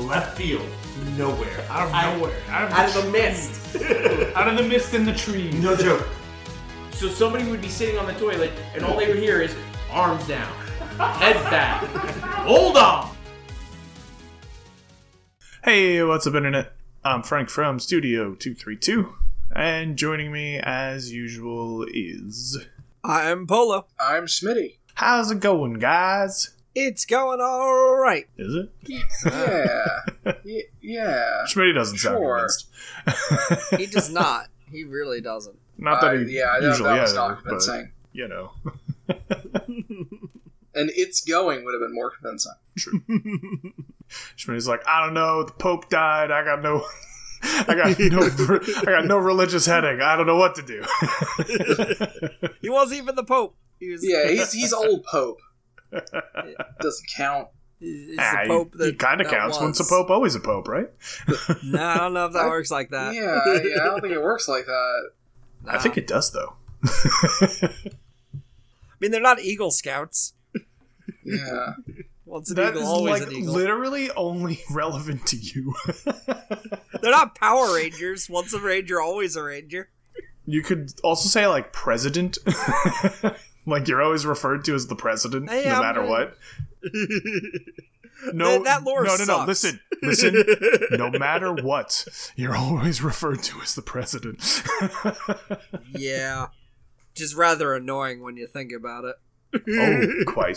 left field, nowhere. Out of I- nowhere. Out of, Out of the mist. out of the mist in the trees. No joke. So somebody would be sitting on the toilet and all they would hear is arms down, head back, hold on. Hey, what's up, Internet? I'm Frank from Studio 232, and joining me as usual is. I'm Polo. I'm Smitty. How's it going, guys? It's going all right. Is it? Yeah. Yeah. Schmitty doesn't sound convinced. He does not. He really doesn't. Not that Uh, he yeah, that, usually that was but, convincing. you know. And it's going would have been more convincing. Schmitty's like, I don't know, the Pope died, I got no... I got no, I got no religious heading. I don't know what to do. He wasn't even the Pope. He was. Yeah, he's he's old Pope. It doesn't count. he's, he's Ah, the Pope. he, that kind of counts. Once was. a pope, always a pope, right? No, I don't know if that I- works like that. Yeah, yeah, I don't think it works like that. I think it does, though. I mean, they're not Eagle Scouts. Yeah. Once an That eagle, is always like an eagle. literally only relevant to you. They're not Power Rangers. Once a Ranger, always a Ranger. you could also say like president. like you're always referred to as the president, Hey, no I'm matter what. No, That- that lore no, no, no. sucks. Listen, listen. no matter what, you're always referred to as the president. Yeah. Just rather annoying when you think about it. oh, quite.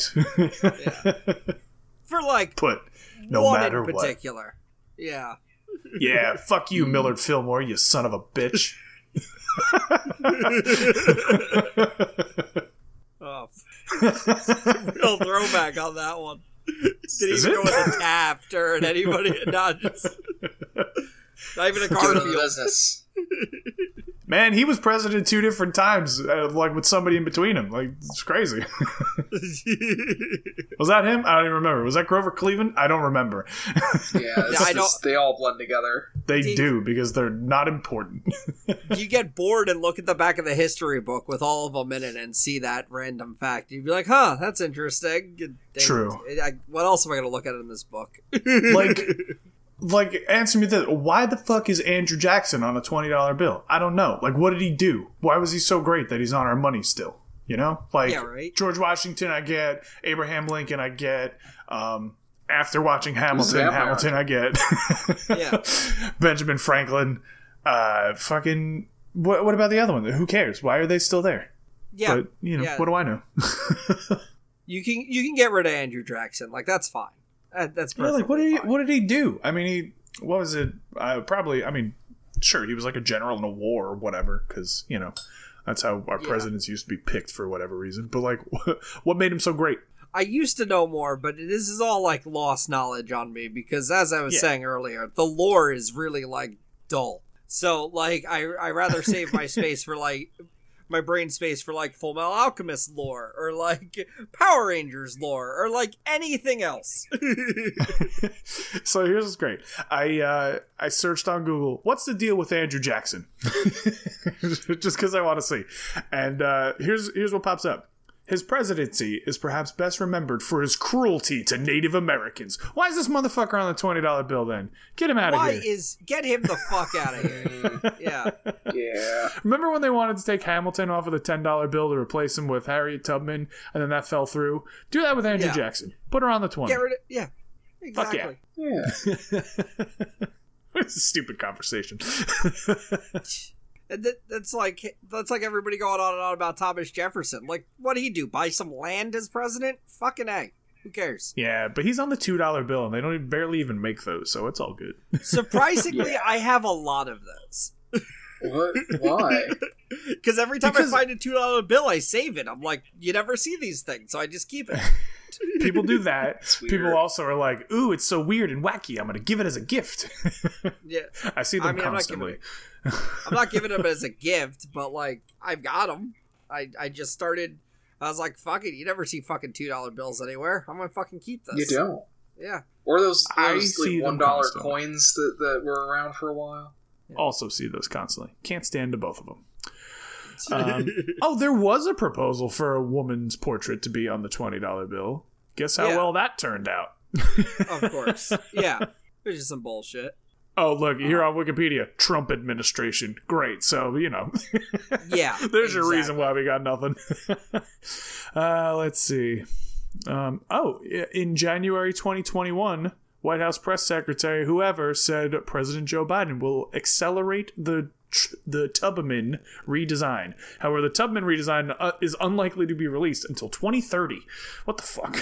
For like Put no one matter in what. particular. Yeah. Yeah, fuck you, mm. Millard Fillmore, you son of a bitch. Oh, real throwback on that one. Didn't Is even go with a Taft or anybody. Not just. Not even a Give it to Garfield. business. Man, he was president two different times, uh, like with somebody in between him. Like it's crazy. was that him? I don't even remember. Was that Grover Cleveland? I don't remember. Yeah, it's I just- they all blend together. they Did- do because they're not important. you get bored and look at the back of the history book with all of them in it and see that random fact. You'd be like, huh, that's interesting. And- True. I, what else am I going to look at in this book? like, like answer me this: Why the fuck is Andrew Jackson on a twenty dollar bill? I don't know. Like, what did he do? Why was he so great that he's on our money still? You know, like Yeah, right. George Washington, I get Abraham Lincoln, I get. Um, after watching Hamilton, Hamilton, I get. Yeah. Benjamin Franklin. Uh, fucking. What, what about the other one? Who cares? Why are they still there? Yeah. But you know, yeah. what do I know? you can you can get rid of Andrew Jackson. Like that's fine. That, that's Yeah, like what did he what did he do? I mean, he what was it? Uh, probably. I mean, sure, he was like a general in a war or whatever, because you know that's how our Yeah. presidents used to be picked for whatever reason. But like, what made him so great? I used to know more, but this is all like lost knowledge on me because, as I was Yeah. saying earlier, the lore is really like dull. So, like, I I rather save my space for like my brain space for like Full Metal Alchemist lore or like Power Rangers lore or like anything else. so here's what's great. I uh, I searched on Google. What's the deal with Andrew Jackson? Just because I want to see. And uh, here's here's what pops up. His presidency is perhaps best remembered for his cruelty to Native Americans. Why is this motherfucker on the twenty dollar bill? Then get him out of here. Why here. is get him the fuck out of here? dude. Yeah, Yeah. Remember when they wanted to take Hamilton off of the ten dollar bill to replace him with Harriet Tubman, and then that fell through? Do that with Andrew Yeah. Jackson. Put her on the twenty. get rid of yeah. Fuck yeah. Exactly. Yeah. it's a stupid conversation. And that, that's like that's like everybody going on and on about Thomas Jefferson. Like, what did he do? Buy some land as president? Fucking a. Who cares? yeah, but he's on the two dollar bill, and they don't even, barely even make those, so it's all good. Surprisingly, I have a lot of those. What? Why? Because every time Because- I find a two dollar bill, I save it. I'm like, you never see these things, so I just keep it. People do that. People also are like, "Ooh, it's so weird and wacky. I'm gonna give it as a gift." Yeah, I see them I mean, I'm not constantly. I'm not giving them as a gift, but like I've got them. I I just started. I was like, "Fuck it!" You never see fucking two dollar bills anywhere. I'm gonna fucking keep this. You don't. Yeah. Or those, I those see like them one dollar coins that, that were around for a while. also see those constantly. Can't stand to both of them. Um, oh, there was a proposal for a woman's portrait to be on the twenty dollar bill. Guess how Yeah. well that turned out. of course. Yeah. It's just some bullshit. Oh, look here on Wikipedia, Trump administration. Great. So you know, Yeah. there's a reason why we got nothing. uh, let's see. Um, oh, in January 2021, White House press secretary whoever said President Joe Biden will accelerate the the Tubman redesign. However, the Tubman redesign uh, is unlikely to be released until 2030. What the fuck?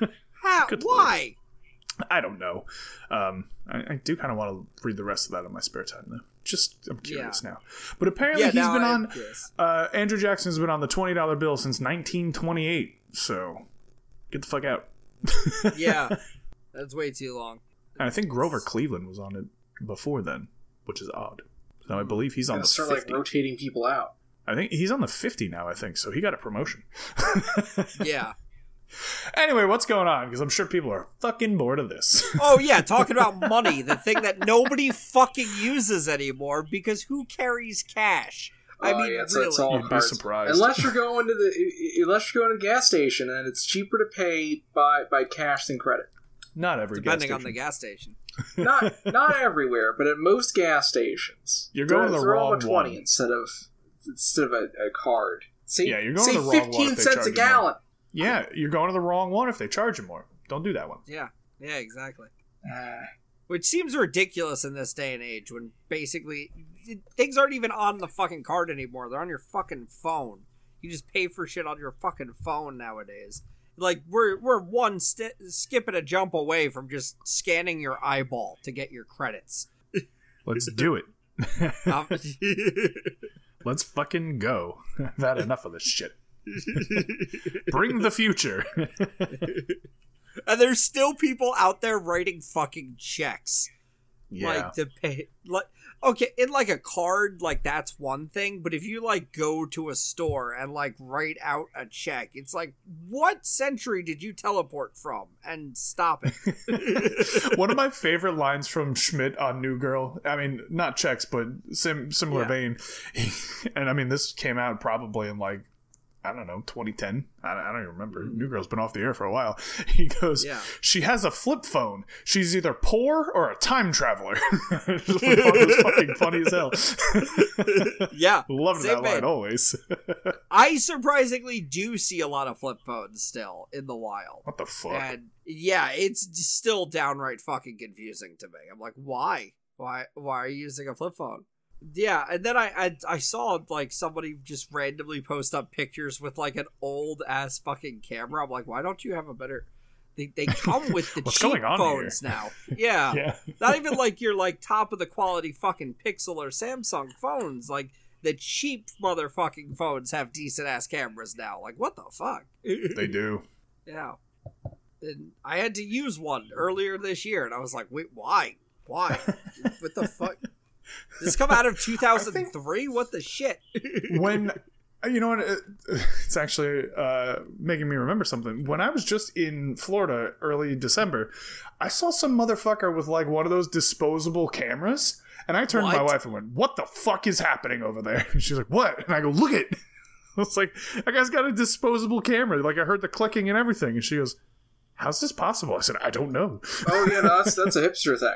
How? Good lord. Why? I don't know. Um, I, I do kind of want to read the rest of that in my spare time, though. Just I'm curious now. But apparently Yeah, he's been I'm on. Uh, Andrew Jackson's been on the twenty dollar bill since 1928. So get the fuck out. Yeah. That's way too long. And I think Grover Cleveland was on it before then, which is odd. So I believe he's on Gotta the start 50. like rotating people out. I think he's on the 50 now. I think so. He got a promotion. Yeah. anyway, what's going on? Because I'm sure people are fucking bored of this. Oh yeah, talking about money, the thing that nobody fucking uses anymore because who carries cash? I Oh, mean, yeah, it's, really. it's all You'd be surprised. Unless you're going to the unless you're going to a gas station and it's cheaper to pay by by cash than credit. Not every depending gas on the gas station. Not not everywhere, but at most gas stations, You're going throw- the wrong them a twenty one. instead of instead of a, a card. Say, Yeah, you're going say to the wrong one fifteen cents a you more. gallon. Yeah, you're going to the wrong one if they charge you more. Don't do that one. Yeah. Yeah, exactly. Ah. Which seems ridiculous in this day and age when basically things aren't even on the fucking card anymore. They're on your fucking phone. You just pay for shit on your fucking phone nowadays. Like we're we're one sti skip and a jump away from just scanning your eyeball to get your credits. Let's do it. Um, Let's fucking go. I've had enough of this shit. Bring the future. and there's still people out there writing fucking checks. yeah. like to pay like okay in like a card like that's one thing but if you like go to a store and like write out a check it's like what century did you teleport from and stop it One of my favorite lines from Schmidt on New Girl. I mean, not checks, but sim- similar Yeah. vein. and I mean, this came out probably in like I don't know, 2010. I don't, I don't even remember. Mm-hmm. New Girl's been off the air for a while. He goes, Yeah. "She has a flip phone. She's either poor or a time traveler." It was fucking funny as hell. yeah Loved Same that line always. i surprisingly do see a lot of flip phones still in the wild what the fuck? and yeah it's still downright fucking confusing to me i'm like why why why are you using a flip phone yeah and then I, I i saw like somebody just randomly post up pictures with like an old ass fucking camera i'm like why don't you have a better they, they come with the cheap phones now yeah. yeah. not even like your like top of the quality fucking pixel or samsung phones like the cheap motherfucking phones have decent ass cameras now like what the fuck They do. yeah. And I had to use one earlier this year, and I was like, wait, why? Why? what the fuck? Did this come out of 2003? What the shit? when you know what it's actually uh, making me remember something. When i was just in florida early december i saw some motherfucker with like one of those disposable cameras and i turned to my wife and went what the fuck is happening over there? And she's like what? And i go look at it. I was like that guy's got a disposable camera. Like i heard the clicking and everything and she goes how's this possible? I said i don't know. Oh yeah, no, that's that's a hipster thing.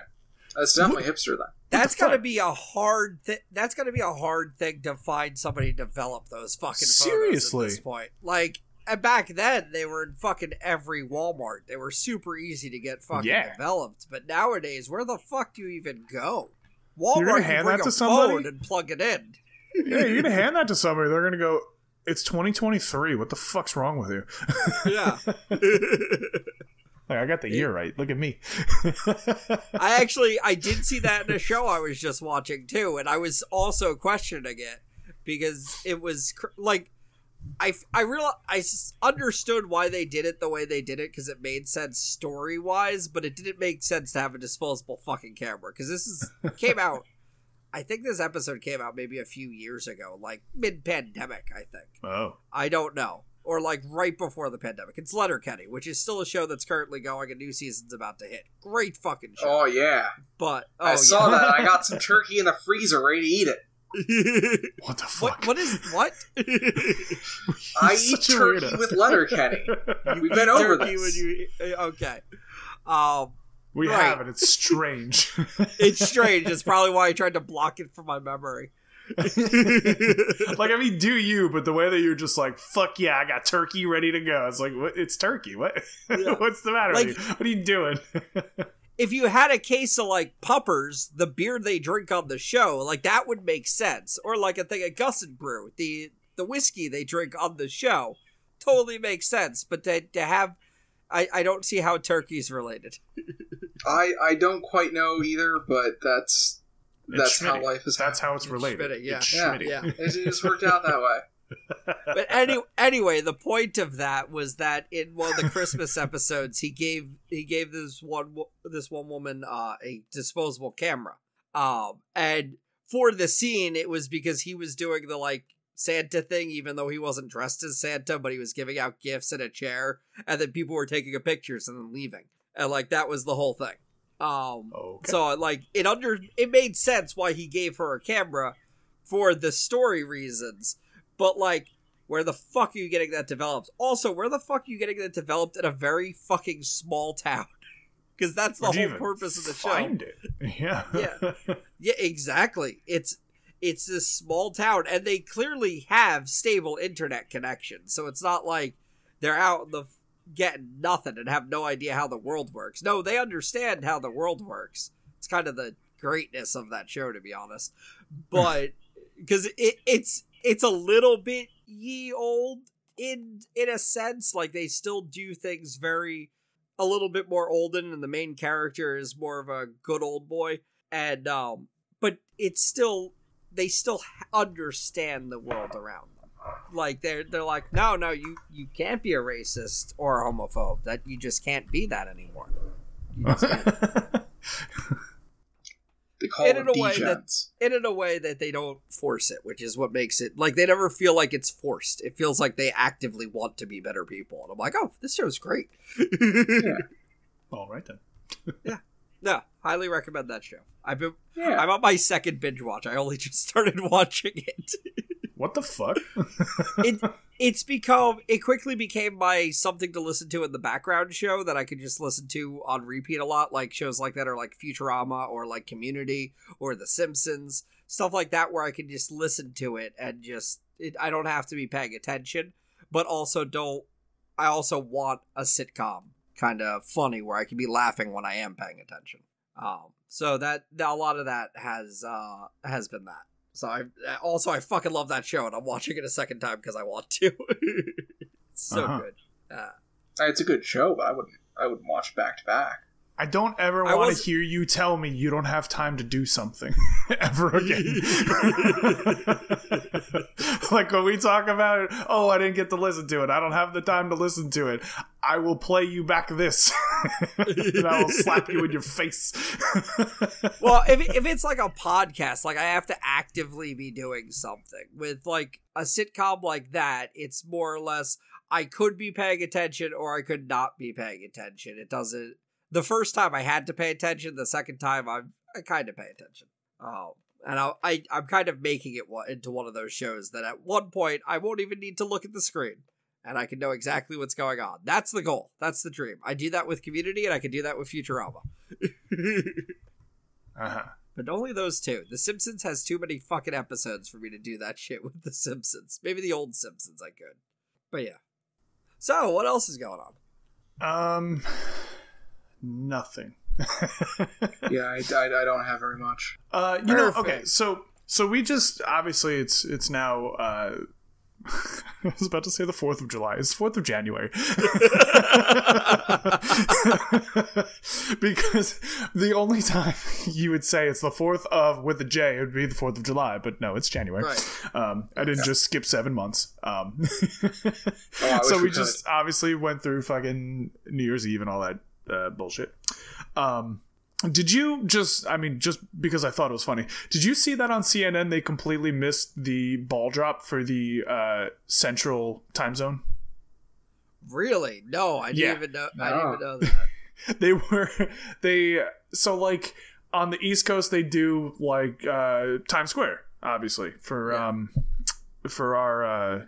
That's definitely a hipster thing. That's the gotta fuck? be a hard. Thi- that's gotta be a hard thing to find somebody to develop those fucking photos Seriously. At this point, like and back then, they were in fucking every Walmart. They were super easy to get fucking Yeah. developed. But nowadays, where the fuck do you even go? You're Walmart gonna can hand bring that to somebody? and plug it in. yeah you're gonna hand that to somebody they're gonna go it's 2023 what the fuck's wrong with you Yeah. like, i got the year right look at me I actually I did see that in a show I was just watching too, and I was also questioning it because it was cr- like I, I real I understood why they did it the way they did it because it made sense story wise, but it didn't make sense to have a disposable fucking camera because this is came out. I think this episode came out maybe a few years ago, like mid pandemic. I think Oh, I don't know, or like right before the pandemic. It's Letterkenny, which is still a show that's currently going. A new season's about to hit. Great fucking show. Oh yeah, but oh, I saw yeah. that. I got some turkey in the freezer, ready to eat it. what the fuck? what? What is what? I eat turkey weirdo. with Letterkenny. We've been over Turkey this. when you okay. Um, we Right. have it. It's strange. it's strange. It's probably why I tried to block it from my memory. like I mean, do you? But the way that you're just like, fuck yeah, I got turkey ready to go. It's like, what? It's turkey. What? Yeah. What's the matter Like- with you? What are you doing? If you had a case of like puppers, the beer they drink on the show, like that would make sense. Or like a thing of Gus N Bru, the the whiskey they drink on the show, totally makes sense. But to to have, I I don't see how turkey's related. I I don't quite know either, but that's It's that's how life is. That's how it's It's related. Schmitty, yeah. It's Yeah, yeah. It, it just worked out that way. but any, anyway, the point of that was that in one of the Christmas episodes, he gave he gave this one this one woman uh, a disposable camera, um, and for the scene, it was because he was doing the like Santa thing, even though he wasn't dressed as Santa, but he was giving out gifts in a chair, and then people were taking pictures and then leaving, and like that was the whole thing. Um, Okay. so like it under it made sense why he gave her a camera for the story reasons, but like where the fuck are you getting that developed? Also, where the fuck are you getting that developed in a very fucking small town? Because that's the Where'd whole purpose of the show. Find it. Yeah. Yeah. Yeah, exactly. It's it's this small town, and they clearly have stable internet connection. So it's not like they're out in the getting nothing and have no idea how the world works. No, they understand how the world works. It's kind of the greatness of that show, to be honest. But because it it's it's a little bit ye old in in a sense, like they still do things very a little bit more olden, and the main character is more of a good old boy and um but it's still they still understand the world around like they're they're like no no you you can't be a racist or a homophobe that you just can't be that anymore You just can't. They call And them in a way that- degens. in a way that they don't force it which is what makes it like they never feel like it's forced it feels like they actively want to be better people and i'm like oh this show's great All right then. Yeah. No highly recommend that show i've been Yeah. i'm on my second binge watch i only just started watching it What the fuck? it it's become it quickly became my something to listen to in the background show that I could just listen to on repeat a lot, like shows like that are like Futurama or like Community or The Simpsons, stuff like that where I can just listen to it and just it, I don't have to be paying attention, but also don't I also want a sitcom kind of funny where I can be laughing when I am paying attention. Um, so that a lot of that has uh has been that. So I also I fucking love that show and I'm watching it a second time because I want to. it's so Uh-huh. good. Uh, It's a good show, but I wouldn't. I wouldn't watch back to back. I don't ever want was- to hear you tell me you don't have time to do something ever again. like when we talk about it, oh, I didn't get to listen to it. I don't have the time to listen to it. I will play you back this. and I will slap you in your face. well, if if it's like a podcast, like I have to actively be doing something. With like a sitcom like that, it's more or less I could be paying attention or I could not be paying attention. It doesn't. The first time I had to pay attention. The second time I'm I kind of pay attention. Um, and I, I I'm kind of making it into one of those shows that at one point I won't even need to look at the screen. And I can know exactly what's going on. That's the goal. That's the dream. I do that with Community, and I can do that with Futurama. uh-huh. But only those two. The Simpsons has too many fucking episodes for me to do that shit with The Simpsons. Maybe the old Simpsons I could. But yeah. So, what else is going on? Um, nothing. Yeah, I, I, I don't have very much. Uh, you know, okay, so so we just obviously it's it's now uh, I was about to say the 4th of July. It's 4th of January. because the only time you would say it's the 4th of with a J, it would be the 4th of July. But no, it's January. Right. Um, I didn't just skip seven months. Um, Oh, so we we just obviously went through fucking New Year's Eve and all that uh, bullshit. Um, did you just? I mean, just because I thought it was funny. Did you see that on CNN? They completely missed the ball drop for the uh, Central Time Zone. Really? No, I didn't Yeah. even know. I didn't even know that. They were they so like on the East Coast they do like uh, Times Square, obviously for Yeah. um for our uh,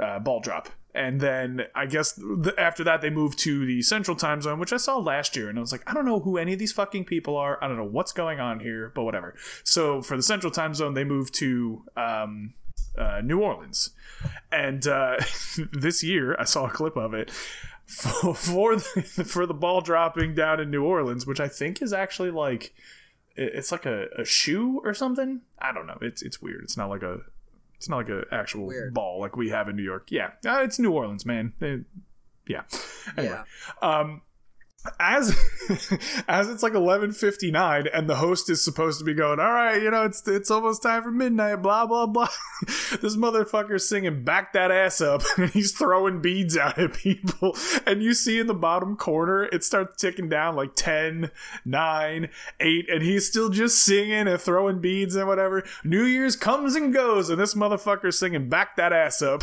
uh, ball drop. And then I guess th- after that they moved to the Central Time Zone, which I saw last year, and I was like, I don't know who any of these fucking people are. I don't know what's going on here, but whatever. So for the Central Time Zone, they moved to um, uh, New Orleans, and uh, this year I saw a clip of it for for the, for the ball dropping down in New Orleans, which I think is actually like it's like a, a shoe or something. I don't know. It's it's weird. It's not like a it's not like a actual Weird. ball like we have in New York. Yeah, uh, it's New Orleans, man. They- yeah. Anyway, Yeah. um, as as it's like eleven fifty nine, and the host is supposed to be going, all right, you know, it's it's almost time for midnight, blah blah blah. this motherfucker's singing "Back That Ass Up," and he's throwing beads out at people, and you see in the bottom corner it starts ticking down like 10, 9, 8, and he's still just singing and throwing beads and whatever. New Year's comes and goes, and this motherfucker's singing "Back That Ass Up."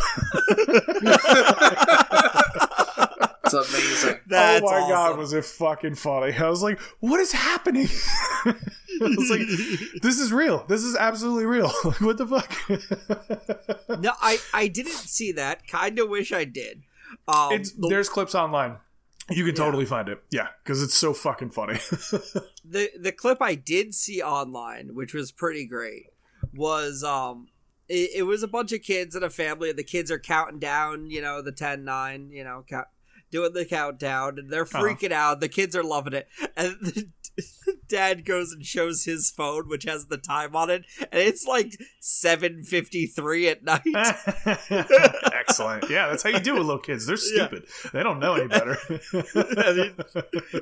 It's amazing. That's oh my god, was it fucking funny? I was like, what is happening? I was like, this is real. This is absolutely real. Like, what the fuck? No, I I didn't see that. Kind of wish I did. Um, it's the, there's clips online. You can totally find it. Yeah, because it's so fucking funny. the the clip I did see online, which was pretty great, was um. It, it was a bunch of kids and a family, and the kids are counting down, you know, the 10 9, you know, count, doing the countdown, and they're uh-huh. freaking out. The kids are loving it. And the, dad goes and shows his phone, which has the time on it, and it's like 7.53 at night. Excellent. Yeah, that's how you do it, little kids. They're Yeah. stupid. They don't know any better. and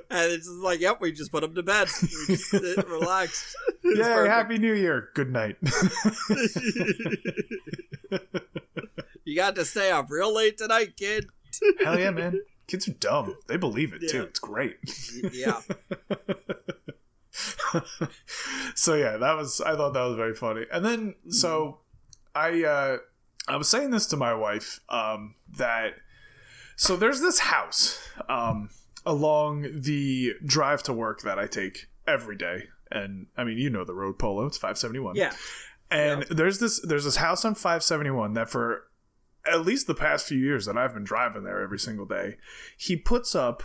it's just like, yep, we just put them to bed. We just relaxed. It's Yay, perfect. happy New Year. Good night. you got to stay up real late tonight, kid. Hell yeah, man. Kids are dumb. They believe it too. It's great. Yeah. so yeah, that was I thought that was very funny. And then so I uh I was saying this to my wife um that so there's this house um along the drive to work that I take every day. And I mean, you know the road polo, it's 571. Yeah. And there's this there's this house on 571 that for at least the past few years that I've been driving there every single day, he puts up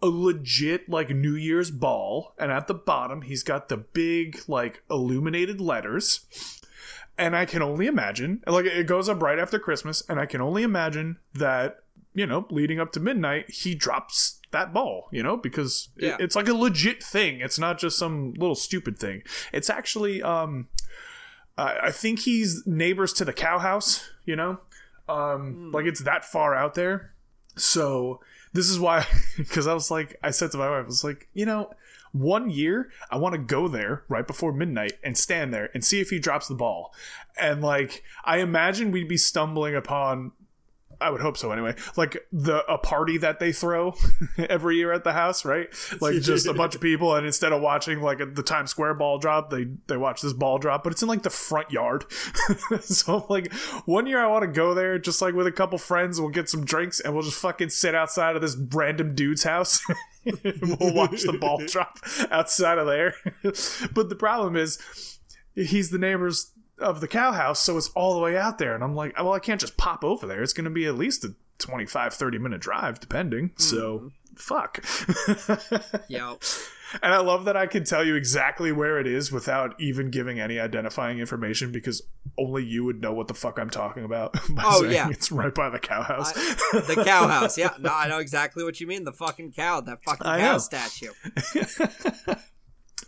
a legit like New Year's ball, and at the bottom he's got the big like illuminated letters. And I can only imagine, like it goes up right after Christmas, and I can only imagine that you know, leading up to midnight, he drops that ball, you know, because Yeah. it's like a legit thing. It's not just some little stupid thing. It's actually, um, I I think he's neighbors to the cow house, you know, um, like it's that far out there. So this is why, because I was like, I said to my wife, I was like, you know, one year I want to go there right before midnight and stand there and see if he drops the ball. And like, I imagine we'd be stumbling upon. I would hope so anyway. Like the a party that they throw every year at the house, right? Like just a bunch of people, and instead of watching like the Times Square ball drop, they they watch this ball drop, but it's in like the front yard. so like one year I want to go there, just like with a couple friends, we'll get some drinks and we'll just fucking sit outside of this random dude's house. we'll watch the ball drop outside of there. but the problem is he's the neighbors of the cow house, so it's all the way out there. And I'm like, well, I can't just pop over there. It's going to be at least a 25, 30 minute drive, depending. So, mm-hmm. fuck. Yeah. and I love that I can tell you exactly where it is without even giving any identifying information because only you would know what the fuck I'm talking about. Oh, yeah. It's right by the cow house. The cow house. Yeah. No, I know exactly what you mean. The fucking cow. That fucking I cow know. statue.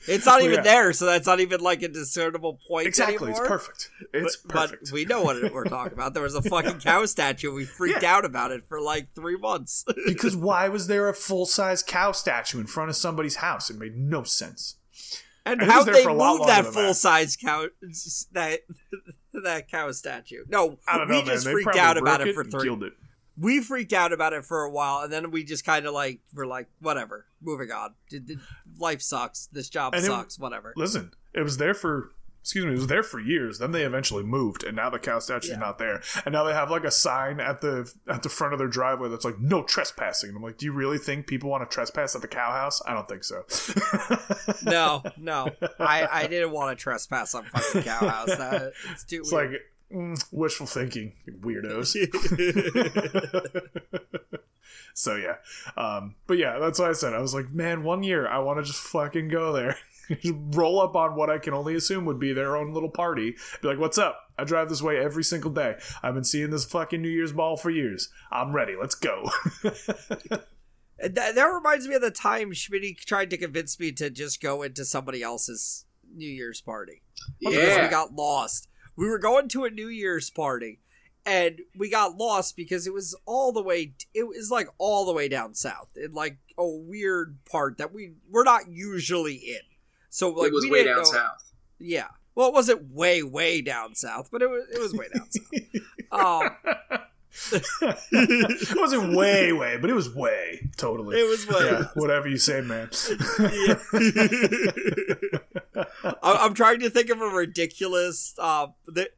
It's not oh, even yeah. there, so that's not even like a discernible point Exactly, anymore. it's perfect. It's but, perfect. but we know what we're talking about. There was a fucking cow statue. We freaked out about it for like three months. because why was there a full size cow statue in front of somebody's house? It made no sense. And And how they moved that full size cow that that cow statue? No, I don't know, we man. just They freaked out about broke it for three. it. We freaked out about it for a while, and then we just kind of like were like, whatever, moving on. Life sucks. This job And it- sucks. whatever. Listen, it was there for excuse me, it was there for years. Then they eventually moved, and now the cow statue's Yeah. not there. And now they have like a sign at the at the front of their driveway that's like no trespassing. And I'm like, do you really think people want to trespass at the cow house? I don't think so. No, no, I I didn't want to trespass on fucking cow house. That it's too It's weird. like mm, wishful thinking, weirdos. so yeah, um, but yeah, that's what I said. I was like, man, one year I want to just fucking go there, just roll up on what I can only assume would be their own little party. Be like, what's up? I drive this way every single day. I've been seeing this fucking New Year's ball for years. I'm ready. Let's go. That, that reminds me of the time Schmitty tried to convince me to just go into somebody else's New Year's party. Because we got lost. We were going to a New Year's party, and we got lost because it was all the way. It was like all the way down south in like a weird part that we we're not usually in. So like it was we way didn't down know- south. Yeah. Well, it wasn't way way down south, but it was it was way down south. Um, it wasn't way, way, but it was way. Totally. it was way. yeah, whatever you say, man. I- I'm trying to think of a ridiculous. Uh, the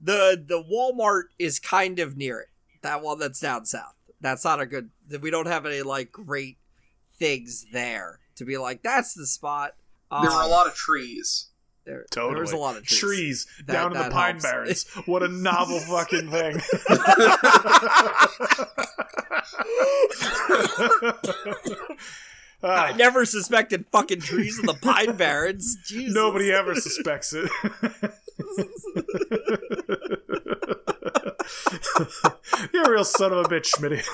the the Walmart is kind of near it. That one that's down south. That's not a good. We don't have any like great things there to be like. That's the spot. Um, There were a lot of trees. There, Totally. there was a lot of trees. trees That- down in the Pine helps. Barrens. What a novel fucking thing. I Ah, never suspected fucking trees in the Pine Barrens. Jesus. nobody ever suspects it. You're a real son of a bitch, Schmitty.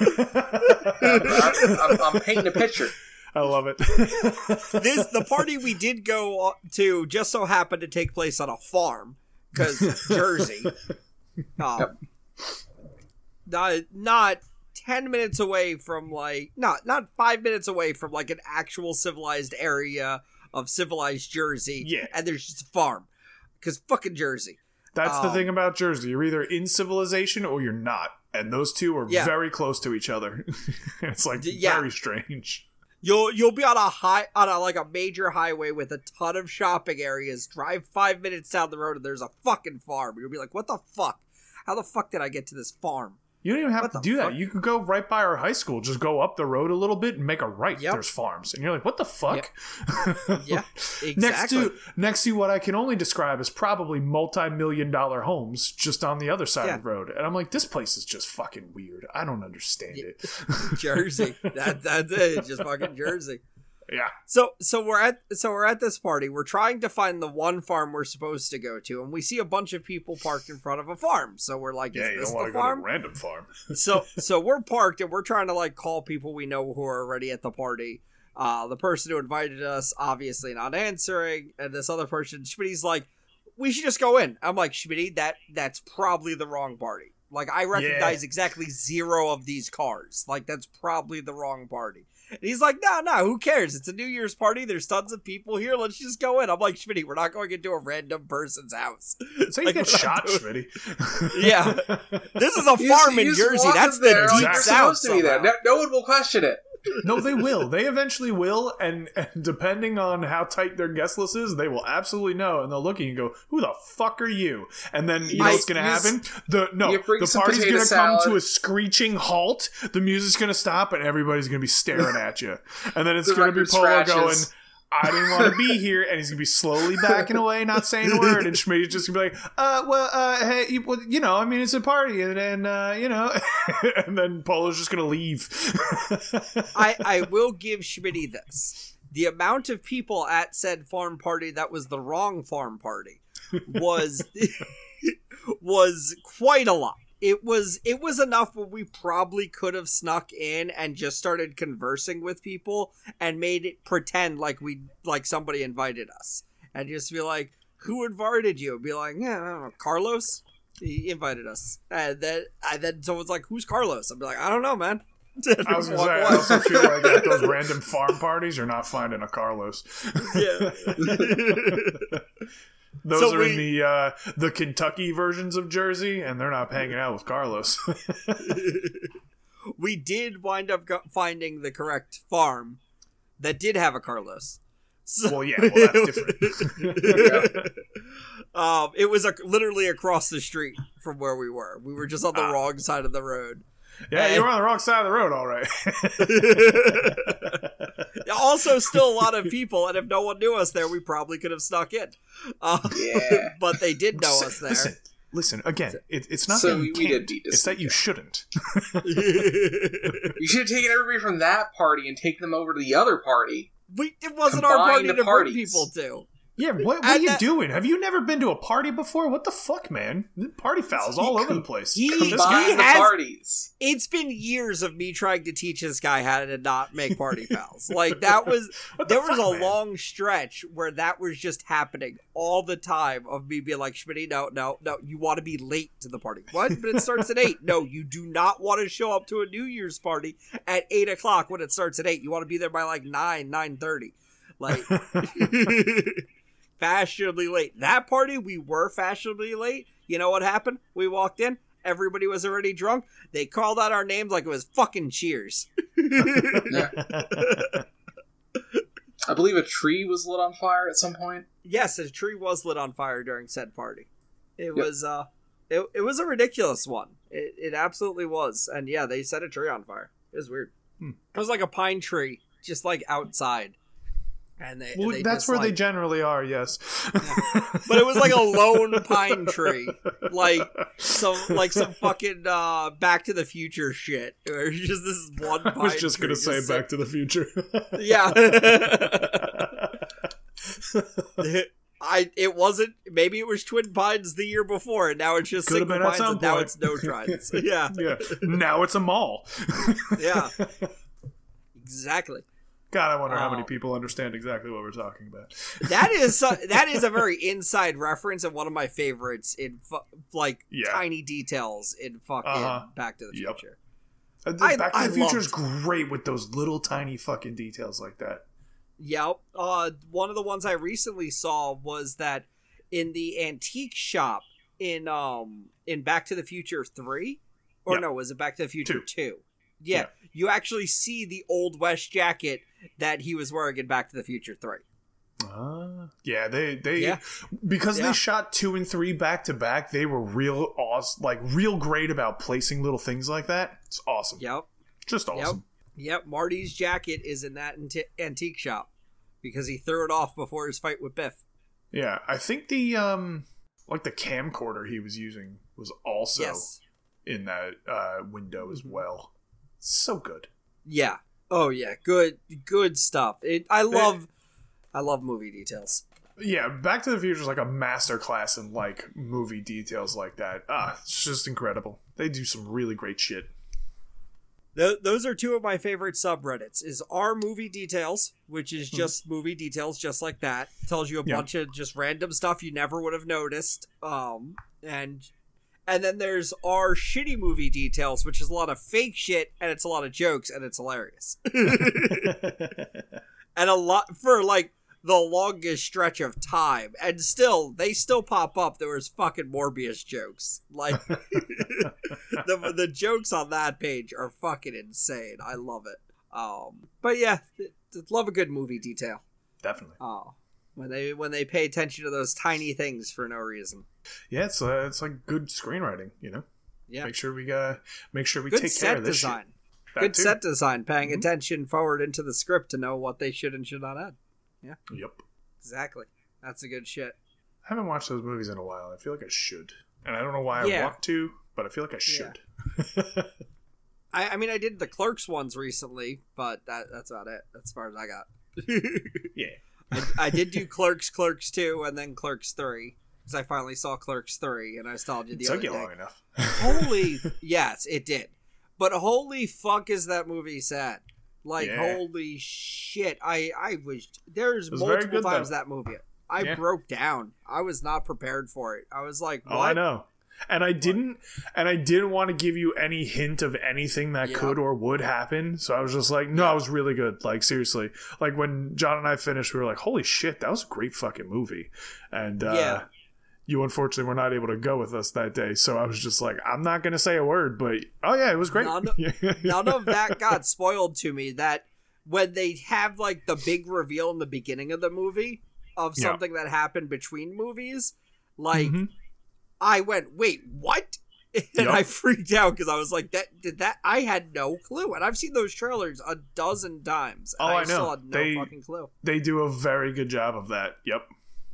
I'm, I'm, I'm painting a picture. I love it. this the party we did go to just so happened to take place on a farm because Jersey. Um, not not ten minutes away from like not not five minutes away from like an actual civilized area of civilized Jersey. Yeah. and there's just a farm because fucking Jersey. That's the Um, thing about Jersey. You're either in civilization or you're not. And those two are Yeah. very close to each other. it's like yeah. very strange. You'll you'll be on a high on a like a major highway with a ton of shopping areas. Drive five minutes down the road and there's a fucking farm. You'll be like, what the fuck? How the fuck did I get to this farm? You don't even have What to do fuck? that. You could go right by our high school, just go up the road a little bit and make a right. Yep. There's farms, and you're like, "What the fuck?" Yeah, exactly. next to next to what I can only describe as probably multi-million dollar homes just on the other side Yeah. of the road, and I'm like, "This place is just fucking weird. I don't understand it." Jersey. That that's it. Just fucking Jersey. Yeah, So so we're at so we're at this party. We're trying to find the one farm we're supposed to go to, and we see a bunch of people parked in front of a farm. So we're like, yeah. is You this don't want to go to a random farm. so so we're parked and we're trying to like call people we know who are already at the party. Uh, the person who invited us obviously not answering, and this other person, Schmitty's like, we should just go in. I'm like, Schmitty, that that's probably the wrong party. Like I recognize exactly zero of these cars. Like that's probably the wrong party. And he's like, no, no, who cares? It's a New Year's party. There's tons of people here. Let's just go in. I'm like, Schmitty, we're not going into a random person's house. So you Like, get shot, doing- Schmitty. Yeah. This is a farm just- in you Jersey. That's the there like deep you're south. to be there. No, no one will question it. No, they will. They eventually will, and, and depending on how tight their guest list is, they will absolutely know, and they'll look at you and go, "Who the fuck are you?" And then you know I- what's going to happen? The no, the party's going to come to a screeching halt. The music's going to stop, and everybody's going to be staring at you. And then it's The going to be Polo going. I didn't want to be here, and he's gonna be slowly backing away, not saying a word. And Schmidt's just gonna be like, "Uh, well, uh, hey, you, well, you know, I mean, it's a party, and then, uh, you know," and then Polo's just gonna leave. I, I will give Schmitty this. The amount of people at said farm party that was the wrong farm party was was quite a lot. It was it was enough where we probably could have snuck in and just started conversing with people and made it pretend like we like somebody invited us. And just be like who invited you? Be like yeah I don't know, carlos? He invited us. And then and then someone's like who's carlos? I'd be like i don't know man. I was gonna say, I also feel like at those random farm parties, you're not finding a Carlos. yeah Those So are in the uh, the Kentucky versions of Jersey, and they're not hanging out with Carlos. we did wind up go- finding the correct farm that did have a carlos so well, yeah, well, that's different. um, it was ac literally across the street from where we were. We were just on the Ah. wrong side of the road. Yeah, you were on the wrong side of the road, all right. also, still a lot of people, and if no one knew us there, we probably could have snuck in. Uh, Yeah. but they did know us there. Listen, listen. Again, it, it's not So that we- you we can't. did beat it's that you shouldn't. You should have taken everybody from that party and taken them over to the other party. we, it wasn't our party to parties. bring people to. Yeah, what, what are you that- doing? Have you never been to a party before? What the fuck, man? Party fouls all over the place. he- Just Combine he the has- parties. It's been years of me trying to teach this guy how to not make party fouls. Like that was the there was a man? long stretch where that was just happening all the time of me being like, Schmitty, no, no, no, you want to be late to the party. What? But it starts at eight. No, you do not want to show up to a New Year's party at eight o'clock when it starts at eight. You want to be there by like nine, nine thirty. Like fashionably late. That party we were fashionably late. You know what happened? We walked in, everybody was already drunk. They called out our names like it was fucking cheers. I believe a tree was lit on fire at some point. Yes, a tree was lit on fire during said party. It was uh it, it was a ridiculous one. It it absolutely was. And yeah, they set a tree on fire. It was weird. Hmm. It was like a pine tree, just like outside. And they, well, they that's where they generally are. Yes, but it was like a lone pine tree, like some like some fucking uh, Back to the Future shit. It's just this one. Pine I was just gonna say just Back to the Future. Yeah. I it wasn't maybe it was Twin Pines the year before and now it's just single pines and now it's no trines. yeah. yeah, now it's a mall. Yeah. Exactly. God, I wonder how many people understand exactly what we're talking about. That is so, that is a very inside reference and one of my favorites in fu- like Yeah. tiny details in fucking Uh-huh. Back to the Yep. Future. Uh, I- Back to I the Future is great with those little tiny fucking details like that. Yep. Uh, one of the ones I recently saw was that in the antique shop in um in Back to the Future three, or Yeah. no, was it Back to the Future Two. two? Yeah, Yeah. you actually see the old West jacket that he was wearing in Back to the Future three. Uh, yeah, they they Yeah. because Yeah. they shot two and three back to back. They were real awesome, like real great about placing little things like that. It's awesome, Yep. just Yep. awesome. Yep. Marty's jacket is in that anti- antique shop because he threw it off before his fight with Biff. Yeah, I think the um like the camcorder he was using was also Yes. in that uh, window as well. So good. Yeah. Oh yeah. Good. Good stuff. It. I love. I love movie details. Yeah, Back to the Future is like a master class in like movie details like that. Ah, it's just incredible. They do some really great shit. Th- those are two of my favorite subreddits. Is our movie details, which is just movie details, just like that. Tells you a Yeah. bunch of just random stuff you never would have noticed. Um, and and then there's our shitty movie details, which is a lot of fake shit and it's a lot of jokes and it's hilarious. and a lot for like the longest stretch of time, and still they still pop up. There was fucking Morbius jokes, like the the jokes on that page are fucking insane. I love it. Um, but yeah, love a good movie detail. Definitely. Oh, when they when they pay attention to those tiny things for no reason. Yeah, it's uh, it's like good screenwriting, you know. Yeah, Make sure we uh make sure we good take care of this design. Good too. set design, paying Mhm. attention forward into the script to know what they should and should not add. Yeah. Yep. Exactly. That's a good shit. I haven't watched those movies in a while. I feel like I should, and I don't know why I want to, but I feel like I should. I, I mean, I did the Clerks ones recently, but that that's about it. That's as far as I got. yeah. I, I did do Clerks, Clerks two, and then Clerks three. Because I finally saw Clerks three, and I still did the It other took you day. long enough. holy yes it did but holy fuck is that movie sad like Yeah. holy shit i i was there's was multiple good, times though. that movie i Yeah. broke down i was not prepared for it i was like what Oh, I know. And I didn't and I didn't want to give you any hint of anything that Yeah. could or would happen. So I was just like, no, it was really good. Like seriously. Like when John and I finished, we were like, holy shit, that was a great fucking movie. And uh Yeah. You unfortunately were not able to go with us that day. So I was just like, I'm not gonna say a word, but oh yeah, it was great. None- none of that got spoiled to me that when they have like the big reveal in the beginning of the movie of Yeah. something that happened between movies like Mhm. i went wait what and Yup. i freaked out because i was like that did that i had no clue and i've seen those trailers a dozen times and Oh, I still know. had no They- fucking clue They do a very good job of that. Yep.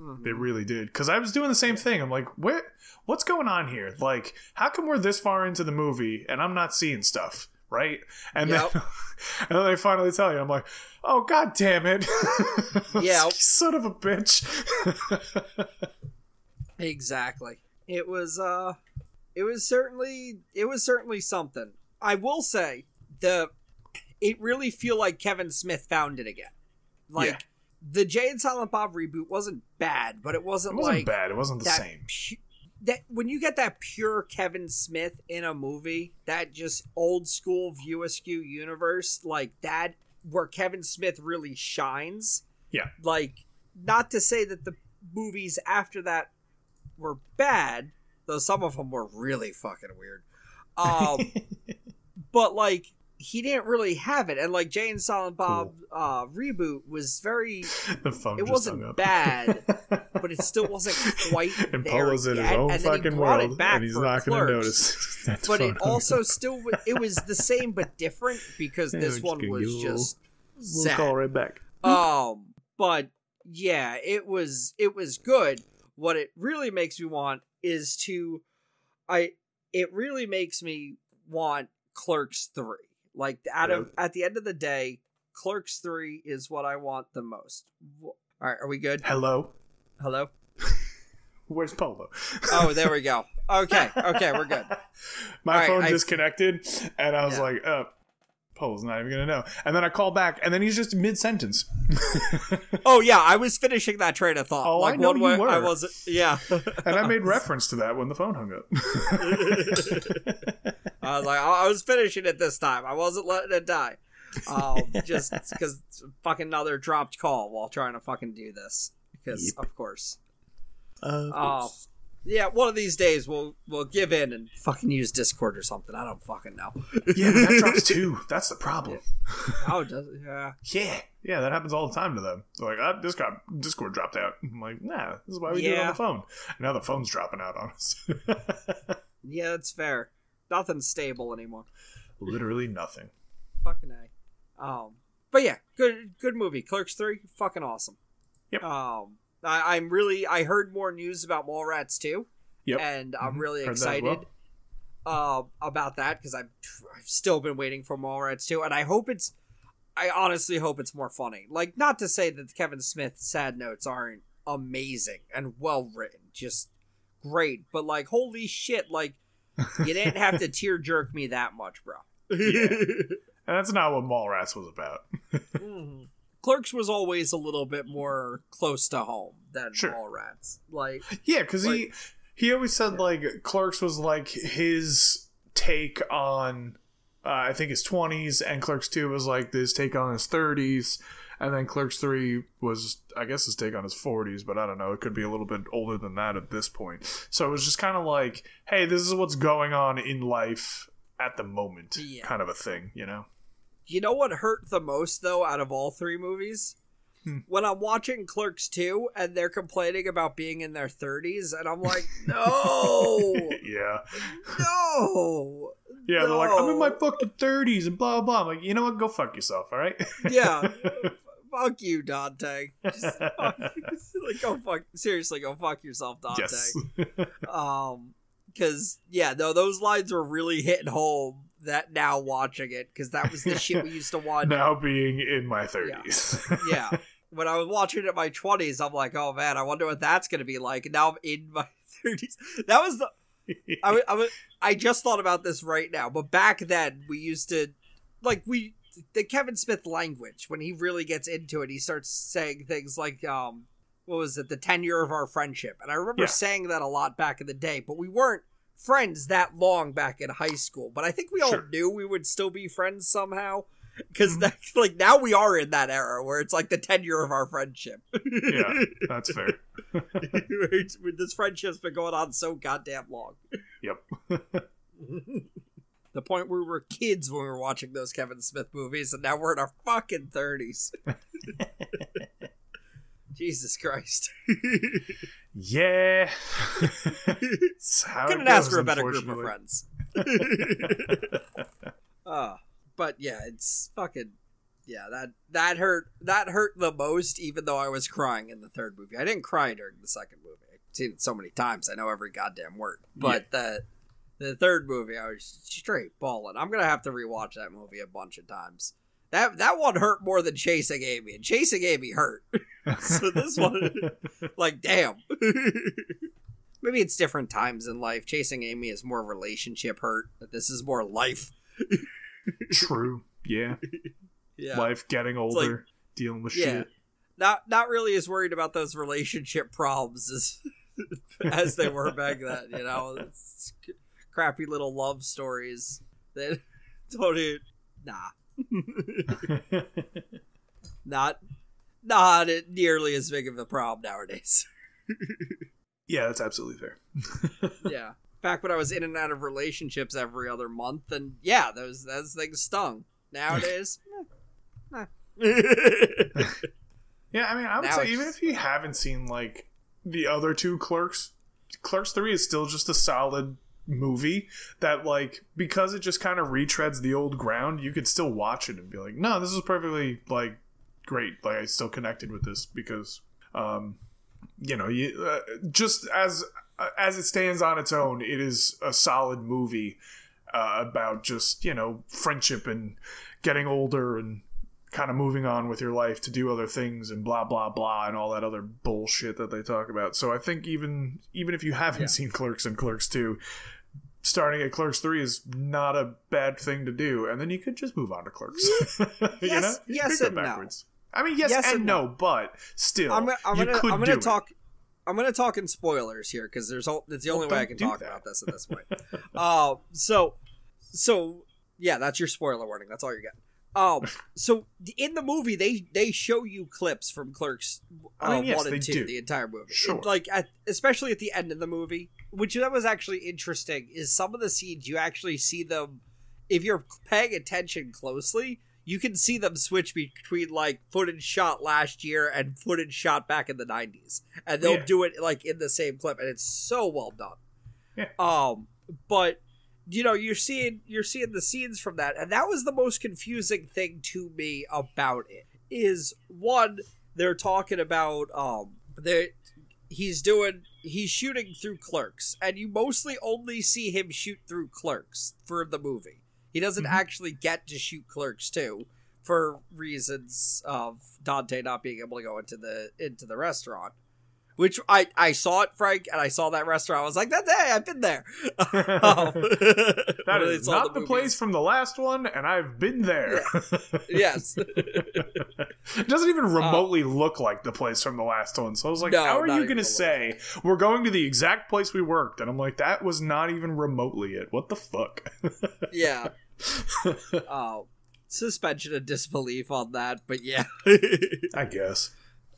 Mhm. They really did. Because I was doing the same thing. I'm like, what? What's going on here? Like, how come we're this far into the movie and I'm not seeing stuff? Right? And Yep. then, and then they finally tell you, I'm like, oh god damn it! Yeah. son of a bitch. Exactly. It was uh it was certainly it was certainly something. I will say the it really feel like Kevin Smith found it again. Like Yeah. The Jay and Silent Bob reboot wasn't bad, but it wasn't, it wasn't like bad. It wasn't the that same. pu- that when you get that pure Kevin Smith in a movie, that just old school View Askew universe, like that where Kevin Smith really shines. Yeah. Like not to say that the movies after that were bad, though some of them were really fucking weird. Um but like he didn't really have it and like Jay and Silent Bob uh reboot was very the phone it wasn't bad but it still wasn't quite and there Polo's in his yet, own and then he fucking brought it world, back and he's not going to Clerks. notice. that but it hung up. also still w- it was the same but different because Yeah, this it's one was You'll- just We'll sad. call right back. um but yeah it was it was good what it really makes me want is to i it really makes me want clerks 3 like out of at the end of the day clerks 3 is what i want the most all right are we good Hello, hello where's Polo? oh there we go okay okay we're good My All right, phone I- disconnected, and I was Yeah. like, "Oh, Polo's not even gonna know." And then I call back, and then he's just mid sentence. oh yeah i was finishing that train of thought Oh, I like know one you way were. i was yeah and I made reference to that when the phone hung up. I was like, I was finishing it this time. I wasn't letting it die. Um, just because fucking another dropped call while trying to fucking do this. Because Yep. of course, Uh, Oh. yeah, one of these days we'll we'll give in and fucking use Discord or something. I don't fucking know. yeah, that drops too. That's the problem. Oh, does it? Yeah. Yeah, yeah, that happens all the time to them. They're like, ah, this got Discord dropped out. I'm like, nah, this is why we do it on the phone. And now the phone's dropping out on us. Yeah, that's fair. Nothing's stable anymore. Literally nothing. Fucking a. Um, but yeah, good good movie. Clerks three, fucking awesome. Yep. Um, I, I'm really I heard more news about Mallrats too. Yep. and I'm Mhm. really Heard that as excited uh, about that because I've I've still been waiting for Mallrats too, and I hope it's. I honestly hope it's more funny. Like, not to say that the Kevin Smith sad notes aren't amazing and well written, just great, but like, holy shit, like, you didn't have to tear jerk me that much, bro. And that's not what Mallrats was about. Mhm. Clerks was always a little bit more close to home than Sure. Mallrats. Like, Yeah, because he Like- he always said like Clerks was like his take on uh, I think his twenties, and Clerks two was like his take on his thirties, and then Clerks three was I guess his take on his forties, but I don't know. It could be a little bit older than that at this point. So it was just kind of like, hey, this is what's going on in life at the moment, Yeah. kind of a thing, you know. You know what hurt the most though out of all three movies? Hmm. When I'm watching Clerks 2 and they're complaining about being in their 30s and I'm like, "No! yeah, no!" yeah. They're like, I'm in my fucking thirties and blah blah. I'm like, you know what? Go fuck yourself. All right. Yeah. Fuck you, Dante. Just fuck, like go fuck seriously, go fuck yourself, Dante. yes. Um cuz yeah, no those lines were really hitting home that now watching it cuz that was the shit we used to watch now being in my 30s. yeah when I was watching it in my twenties, I'm like, oh man, I wonder what that's gonna be like. Now I'm in my thirties. That was the I, I, I just thought about this right now, but back then we used to, like, we the Kevin Smith language when he really gets into it, he starts saying things like, um, what was it, the tenure of our friendship, and I remember Yeah. saying that a lot back in the day, but we weren't friends that long back in high school. But I think we all Sure. knew we would still be friends somehow. Because like now we are in that era where it's like the tenure of our friendship. yeah, that's fair. this friendship's been going on so goddamn long. Yep. the point where we were kids when we were watching those Kevin Smith movies, and now we're in our fucking thirties. Jesus Christ! Yeah. It's how it Couldn't ask for a better group of friends. uh, but yeah, it's fucking yeah. That that hurt. That hurt the most, even though I was crying in the third movie. I didn't cry during the second movie. I've seen it so many times. I know every goddamn word. But the the third movie, I was straight bawling. I'm gonna have to rewatch that movie a bunch of times. That that one hurt more than Chasing Amy, and Chasing Amy hurt. so this one, like, damn. Maybe it's different times in life. Chasing Amy is more relationship hurt. But this is more life. True. Yeah. Yeah. Life getting older, dealing with Yeah. shit. Not not really as worried about those relationship problems as as they were back then. You know, It's crappy little love stories that don't even, nah, not not nearly as big of a problem nowadays. yeah, that's absolutely fair. yeah. Back when I was in and out of relationships every other month, and yeah, those those things stung. Nowadays, eh, eh. Yeah, I mean, I would Now say even if you haven't seen like the other two Clerks, Clerks Three is still just a solid movie that like because it just kind of retreads the old ground, you could still watch it and be like, no, this is perfectly like great. Like I still connected with this because, um, you know, you uh, just as as it stands on its own, it is a solid movie uh, about just you know friendship and getting older and kind of moving on with your life to do other things and blah blah blah and all that other bullshit that they talk about. So I think even even if you haven't seen Clerks and Clerks 2, starting at Clerks 3 is not a bad thing to do and then you could just move on to Clerks. you Yes- know? You yes and no. I mean, yes, Yes and, and no, but still, I'm, I'm you gonna I'm gonna it. talk. I'm gonna talk in spoilers here because there's all, it's the Well, only way I can talk that. about this at this point. uh, so so yeah, that's your spoiler warning. That's all you're getting. Um, so in the movie, they they show you clips from Clerks uh, I mean, yes, one and two, do. the entire movie. Sure. like at, especially at the end of the movie, which that was actually interesting. Is some of the scenes you actually see them if you're paying attention closely. You can see them switch between like footage shot last year and footage shot back in the '90s, and they'll Yeah. do it like in the same clip, and it's so well done. Yeah. Um, but you know you're seeing you're seeing the scenes from that and that was the most confusing thing to me about it is one they're talking about um they he's doing he's shooting through clerks and you mostly only see him shoot through clerks for the movie he doesn't Mhm. actually get to shoot clerks too for reasons of dante not being able to go into the into the restaurant which I, I saw it, Frank, and I saw that restaurant. I was like, "That's hey, I've been there." Um, that is not the, movies. place from the last one, and I've been there. yes, it doesn't even remotely look like the place from the last one. So I was like, No, how are you going to say we're going to the exact place we worked? And I'm like, that was not even remotely it. What the fuck? yeah. Oh, suspension of disbelief on that, but yeah, I guess.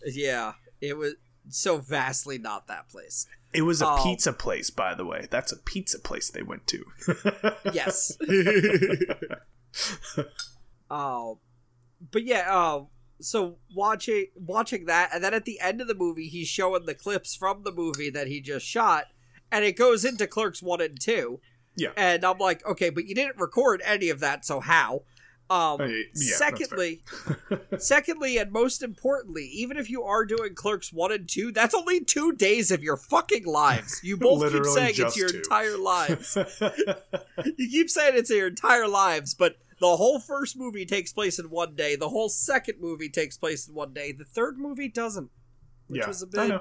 yeah, it was so vastly not that place. It was a Oh. pizza place, by the way. That's a pizza place they went to. Yes. Oh, but yeah. Uh, so watching watching that, and then at the end of the movie, he's showing the clips from the movie that he just shot, and it goes into Clerks one and two. Yeah. And I'm like, okay, but you didn't record any of that, so how? Um, Uh, yeah, secondly, secondly, and most importantly, even if you are doing Clerks one and two, that's only two days of your fucking lives. You both keep saying it's your two. entire lives. you keep saying it's your entire lives, but the whole first movie takes place in one day. The whole second movie takes place in one day. The third movie doesn't. Which yeah, was a I bit. know.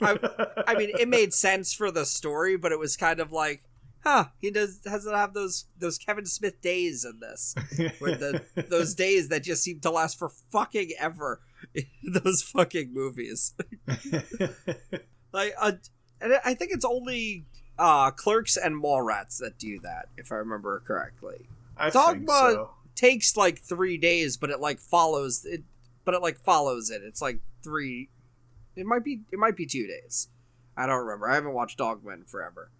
I, I mean, it made sense for the story, but it was kind of like, huh? He does doesn't have those those Kevin Smith days in this, where the those days that just seem to last for fucking ever. in those fucking movies, like, uh, and I think it's only uh Clerks and Mallrats that do that, if I remember correctly. I Dogma so. takes like three days, but it like follows it. But it like follows it. It's like three. It might be. It might be two days. I don't remember. I haven't watched Dogma in forever.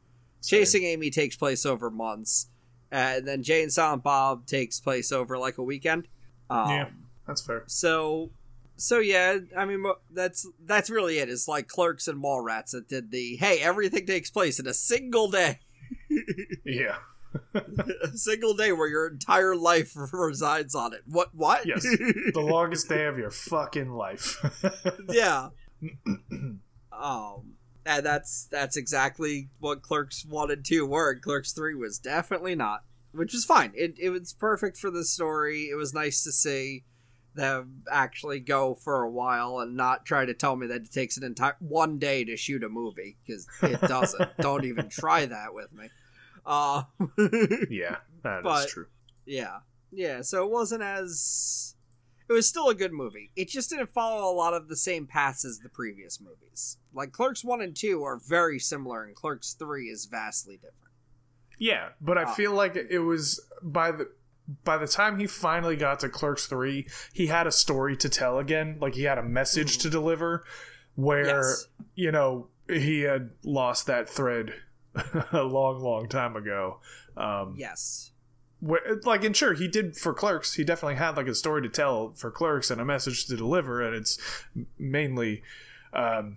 Chasing Amy takes place over months, and then Jay and Silent Bob takes place over like a weekend. Um, Yeah. That's fair. So, so yeah. I mean, that's that's really it. It's like Clerks and Mallrats that did the hey, everything takes place in a single day. Yeah. a single day where your entire life resides on it. What? What? Yes. the longest day of your fucking life. yeah. um, and that's that's exactly what Clerks one and two were. And Clerks three was definitely not, which was fine. It it was perfect for the story. It was nice to see them actually go for a while and not try to tell me that it takes an entire one day to shoot a movie because it doesn't. Don't even try that with me. Uh, yeah, that is true. Yeah. Yeah, so it wasn't as it was still a good movie. It just didn't follow a lot of the same paths as the previous movies. Like Clerks 1 and 2 are very similar and Clerks 3 is vastly different. Yeah, but I Ah. feel like it was by the by the time he finally got to Clerks 3, he had a story to tell again, like he had a message to deliver where Yes. you know, he had lost that thread a long long time ago. Um Yes. Where, like and sure he did for clerks he definitely had like a story to tell for clerks and a message to deliver and it's mainly um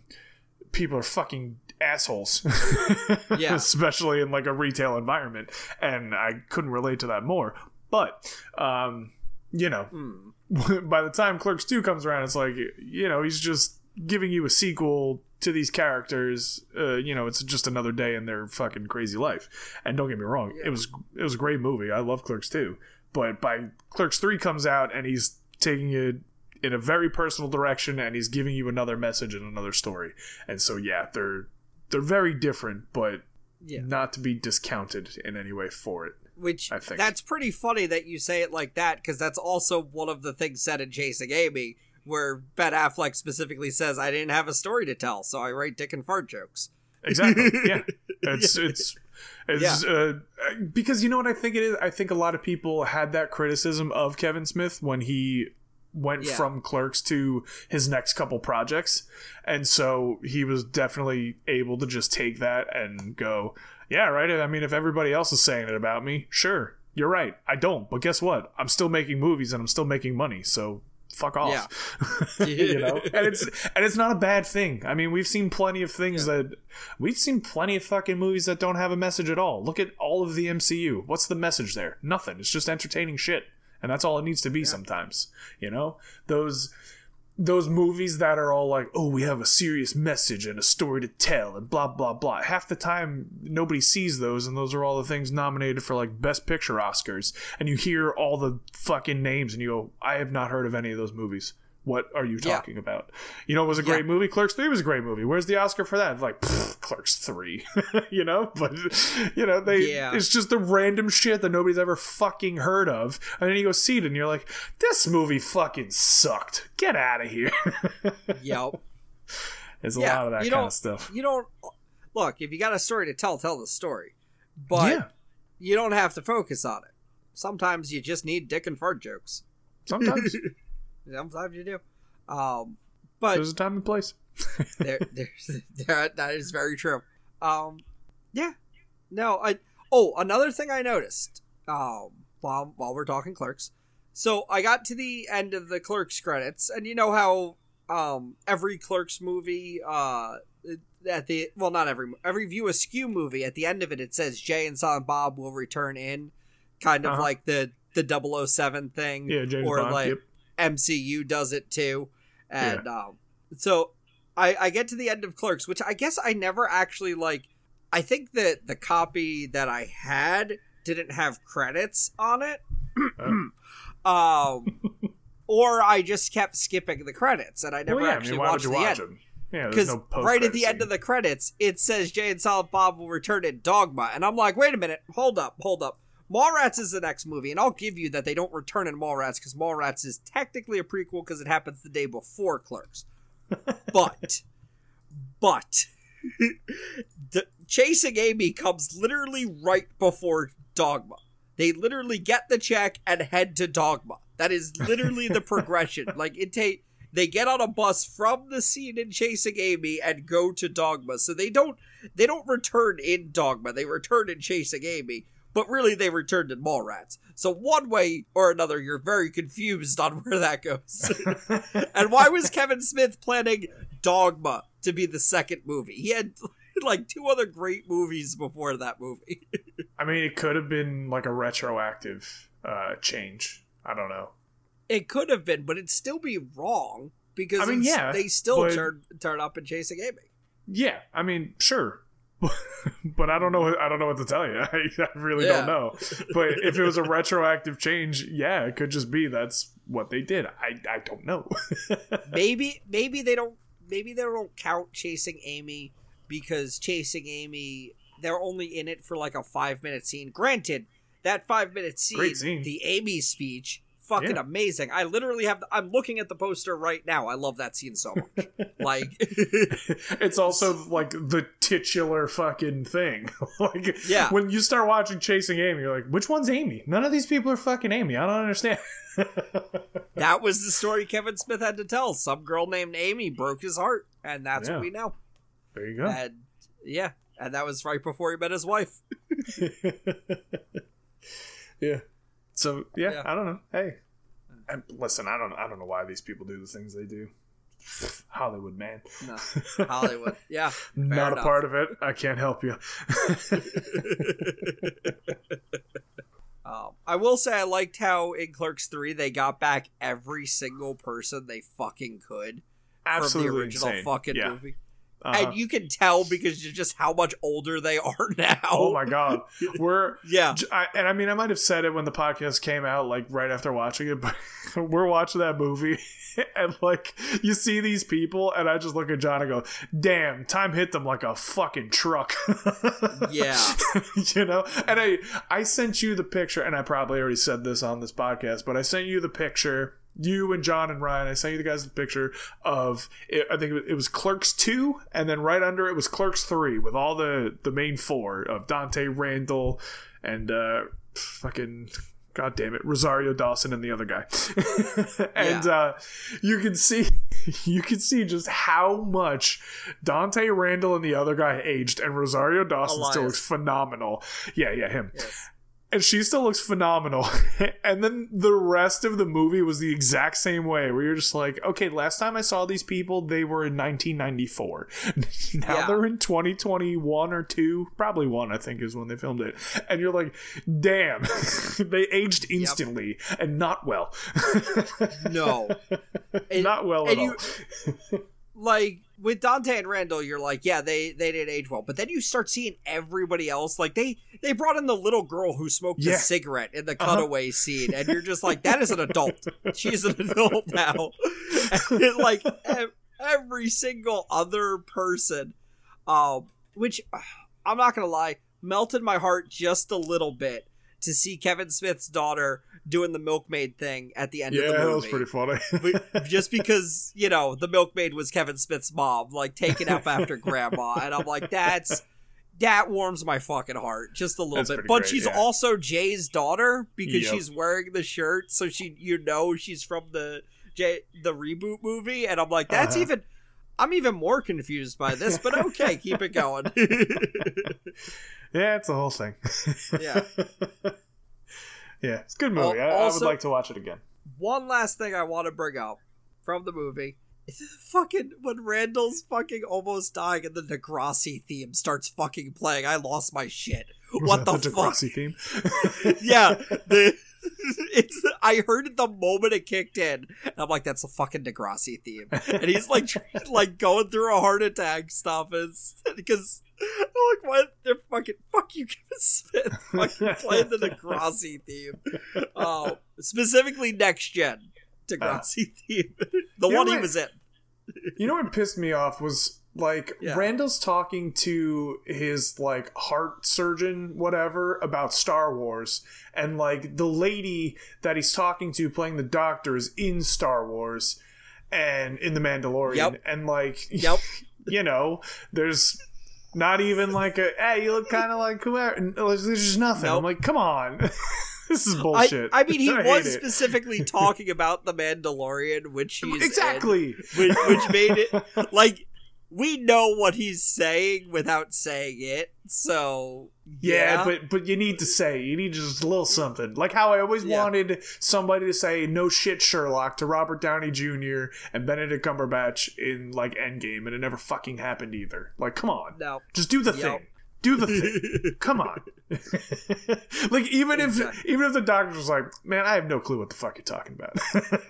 people are fucking assholes Yeah. especially in like a retail environment and i couldn't relate to that more but um you know Hmm. by the time clerks 2 comes around it's like you know he's just giving you a sequel to these characters uh, you know it's just another day in their fucking crazy life. And don't get me wrong it was it was a great movie. I love clerks too, but by clerks 3 comes out and he's taking it in a very personal direction and he's giving you another message and another story. And so yeah they're they're very different but Yeah. not to be discounted in any way for it Which I think. that's pretty funny that you say it like that because that's also one of the things said in Chasing Amy where Ben Affleck specifically says I didn't have a story to tell, so I write dick and fart jokes. exactly. Yeah. It's it's it's uh, because you know what i think it is? I think a lot of people had that criticism of kevin smith when he went Yeah. from clerks to his next couple projects. And so he was definitely able to just take that and go yeah right. I mean if everybody else is saying it about me sure. You're right. I don't. But guess what? I'm still making movies and i'm still making money. So fuck off. You know? And it's and it's not a bad thing. I mean we've seen plenty of things that we've seen plenty of fucking movies that don't have a message at all. Look at all of the mcu what's the message there? Nothing. It's just entertaining shit. And that's all it needs to be sometimes you know? Those those movies that are all like oh we have a serious message and a story to tell and blah blah blah. Half the time nobody sees those and those are all the things nominated for like best picture oscars. And you hear all the fucking names and you go i have not heard of any of those movies what are you Yeah. talking about? You know it was a great movie. Clerks 3 was a great movie. Where's the oscar for that? Like pfft, clerks 3 you know? But you know they Yeah. it's just the random shit that nobody's ever fucking heard of. And then you go see it and you're like this movie fucking sucked. Get out of here. Yep. there's a Yeah, lot of that you kind of stuff. You don't look if you got a story to tell, tell the story, but yeah. you don't have to focus on it. Sometimes you just need dick and fart jokes. sometimes Sometimes you do. Um, but there's a time and place there, there's, there, that is very true. Um, yeah. No, I. Oh, another thing I noticed. Um, while while we're talking clerks, so I got to the end of the clerks credits, and you know how um every clerks movie uh at the well not every every view askew movie at the end of it it says Jay and Silent Bob will return in kind of Uh-huh. like the the 007 thing yeah james or bond like yep. MCU does it too. And um, so I, I get to the end of Clerks, which I guess I never actually like. I think that the copy that I had didn't have credits on it. Oh. Um, or I just kept skipping the credits and I never well, yeah, I actually mean, watched the watch end. Yeah, Because no right at the end of the credits, it says Jay and Silent Bob will return in Dogma, and I'm like, wait a minute, hold up, hold up. Mallrats is the next movie, and I'll give you that they don't return in Mallrats because Mallrats is technically a prequel because it happens the day before Clerks. But, but, the, Chasing Amy comes literally right before Dogma. They literally get the check and head to Dogma. That is literally the progression. Like it take they get on a bus from the scene in Chasing Amy and go to Dogma. So they don't they don't return in Dogma. They return in Chasing Amy, but really they returned in Mallrats. So one way or another, you're very confused on where that goes. and why was Kevin Smith planning Dogma to be the second movie? He had like two other great movies before that movie. I mean, it could have been like a retroactive uh, change. I don't know. It could have been, but it'd still be wrong because I mean, yeah, they still but- turn turn up in Chasing Amy. Yeah, I mean, sure, but I don't know. I don't know what to tell you. I, I really Yeah. don't know. But if it was a retroactive change, yeah, it could just be that's what they did. I I don't know. maybe maybe they don't maybe they don't count chasing amy because chasing amy they're only in it for like a five minute scene granted that five minute scene, scene. the amy speech fucking Yeah. amazing i literally have i'm looking at the poster right now i love that scene so much like it's also like the titular fucking thing. like, Yeah. when you start watching Chasing Amy, you're like, which one's Amy? None of these people are fucking Amy. I don't understand. that was the story kevin smith had to tell some girl named amy broke his heart and that's Yeah. what we know there you go. and yeah and that was right before he met his wife yeah. So yeah, Yeah. I don't know. Hey, and listen, I don't, I don't know why these people do the things they do. Hollywood man, no hollywood yeah not enough. a part of it. I can't help you. Um, I will say I liked how in Clerks 3 they got back every single person they fucking could Absolutely from the original insane. fucking yeah. movie. Uh-huh. And you can tell because just how much older they are now. oh my god, we're Yeah. I, and I mean, I might have said it when the podcast came out, like right after watching it, but we're watching that movie, and like you see these people, and I just look at John and go, "Damn, time hit them like a fucking truck." Yeah. you know. And I, I sent you the picture, and I probably already said this on this podcast, but I sent you the picture. You and John and Ryan, I sent you the guys the picture of. It, I think it was, Clerks two, and then right under it was Clerks three, with all the the main four of Dante Randall and uh, fucking God damn it, Rosario Dawson and the other guy. and uh, you can see you can see just how much Dante Randall and the other guy aged and Rosario Dawson still looks phenomenal. Yeah, yeah, him. And she still looks phenomenal. and then the rest of the movie was the exact same way, where you're just like, okay, last time I saw these people, they were in 1994. now Yeah. they're in 2021 or 2, probably 1, I think, is when they filmed it. And you're like, damn, they aged instantly and not well. No. And- not well at you- all. Like with Dante and Randall, you're like, yeah, they they didn't age well. But then you start seeing everybody else. Like they they brought in the little girl who smoked Yeah. a cigarette in the Uh-huh. cutaway scene, and you're just like, that is an adult. She's an adult now. And, like ev- every single other person, um, which I'm not gonna lie, melted my heart just a little bit to see Kevin Smith's daughter doing the milkmaid thing at the end Yeah, of the movie that was pretty funny. but just because you know the milkmaid was Kevin Smith's mom, like taking up after grandma, and I'm like, that's that warms my fucking heart just a little That's bit. But great, she's yeah. also Jay's daughter because Yep. she's wearing the shirt, so she you know she's from the Jay the reboot movie, and I'm like, that's Uh-huh. even. I'm even more confused by this, but okay, keep it going. yeah, it's the whole thing. Yeah. yeah, it's a good movie. Al- I, I would like to watch it again. One last thing I want to bring up from the movie. Fucking when Randall's fucking almost dying and the Degrassi theme starts fucking playing, I lost my shit. Was What the, the fuck? Theme? yeah, the it's I heard it the moment it kicked in. And I'm like, that's a fucking Degrassi theme, and he's like, like going through a heart attack stuff, because like what? They're, fucking fuck you, Kevin Smith. Fucking playing the Degrassi theme. Oh, specifically next gen Degrassi ah. theme. The one know he was in. You know what pissed me off was like Yeah. Randall's talking to his like heart surgeon, whatever, about Star Wars, and like the lady that he's talking to playing the doctor is in Star Wars and in the Mandalorian, Yep. and like Yep. you know, there's not even like a hey, you look kind of like whoever. There's just nothing. I'm like, come on, this is I, bullshit. I mean, he hate was specifically talking about the Mandalorian, which he's in, exactly. which, which made it like we know what he's saying without saying it. So Yeah, yeah, but but you need to say you need just a little something. Like how I always Yeah. wanted somebody to say "No shit, Sherlock" to Robert Downey Jr. and Benedict Cumberbatch in like Endgame, and it never fucking happened either. Like, come on, no, just do the Yep. thing. Do the thing. Come on. like even Exactly. if even if the doctor was like, "Man, I have no clue what the fuck you're talking about,"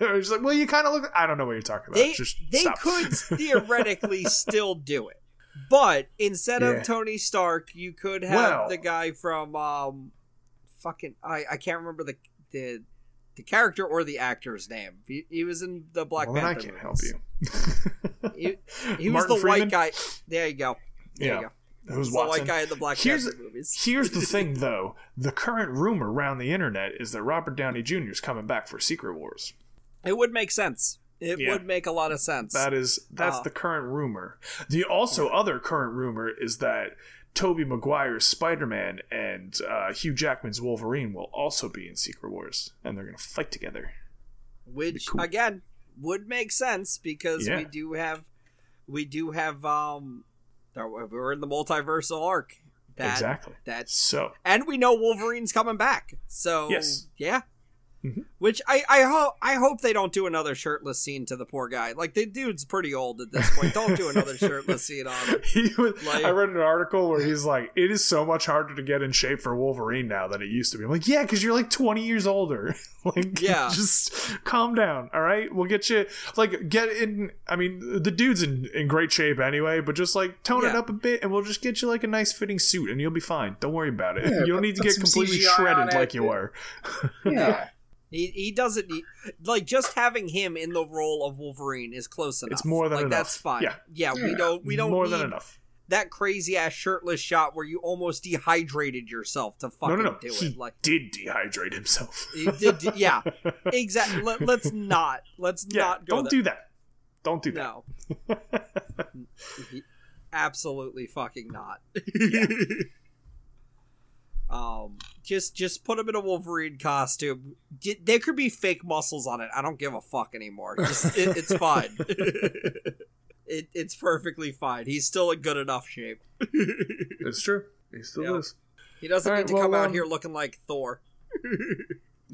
or he's like, "Well, you kind of look. I don't know what you're talking about. they just they stop." could theoretically still do it, but instead Yeah. of Tony Stark, you could have Well- the guy from um, fucking I I can't remember the the the character or the actor's name. He, he was in the Black well, then I Panther. can't help you. He, he was the Freeman? white guy. There you go. There Yeah. you go. Who's the white Watson? guy in the Black Here's- Panther movies. Here's the thing, though. The current rumor around the internet is that Robert Downey Jr. is coming back for Secret Wars. It would make sense. It Yeah. would make a lot of sense. That is that's Uh. the current rumor. The also other current rumor is that Tobey Maguire's Spider-Man and uh, Hugh Jackman's Wolverine will also be in Secret Wars, and they're gonna fight together. which cool. again would make sense because Yeah. we do have we do have um we're in the multiversal arc that exactly. that's So and we know Wolverine's coming back so Yes. yeah Mhm. which I I hope I hope they don't do another shirtless scene to the poor guy like the dude's pretty old at this point don't do another shirtless scene on him he was, Like- I read an article where he's like, "It is so much harder to get in shape for Wolverine now than it used to be." I'm like, "Yeah, because you're like 20 years older. like, Yeah. just calm down. All right, we'll get you like get in. I mean, the dude's in in great shape anyway, but just like tone it up a bit, and we'll just get you like a nice fitting suit, and you'll be fine. Don't worry about it. Yeah, you don't need to get completely CGI on shredded it. like you were. Yeah. He he doesn't need like just having him in the role of Wolverine is close enough It's more than like enough. that's fine Yeah. yeah, we don't we don't more need than enough. that crazy ass shirtless shot where you almost dehydrated yourself to No, fucking no, no. do He it. Like did dehydrate himself. he did, yeah, exactly. Let, us not. Let's yeah, not go don't there. do that. Don't do that. No, absolutely fucking not. um, just just put him in a Wolverine costume. Get, there could be fake muscles on it. I don't give a fuck anymore. Just it, it's fine. it, it's perfectly fine. He's still in good enough shape. It's true. He still Yep. is. He doesn't All need right, to come well, out um, here looking like Thor.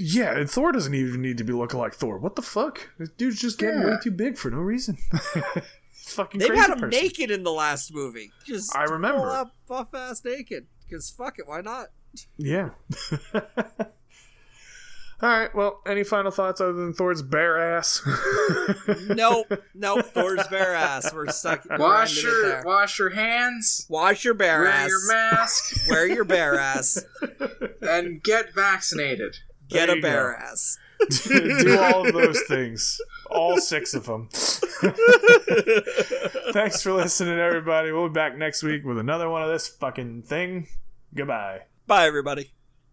Yeah, and Thor doesn't even need to be looking like Thor. What the fuck? This dude's just getting Yeah. way too big for no reason. Fucking They've crazy had him person. naked in the last movie. Just I remember. full up buff ass naked. Because fuck it, why not? Yeah. All right. Well, any final thoughts other than Thor's bare ass? Nope, nope. Thor's bare ass. We're stuck. we're Wash your wash your hands. Wash your bare Wear ass. Wear your mask Wear your bare ass. and get vaccinated. Get There a bare go. ass. Do all of those things. All six of them. Thanks for listening, everybody. We'll be back next week with another one of this fucking thing. Goodbye. Bye, everybody.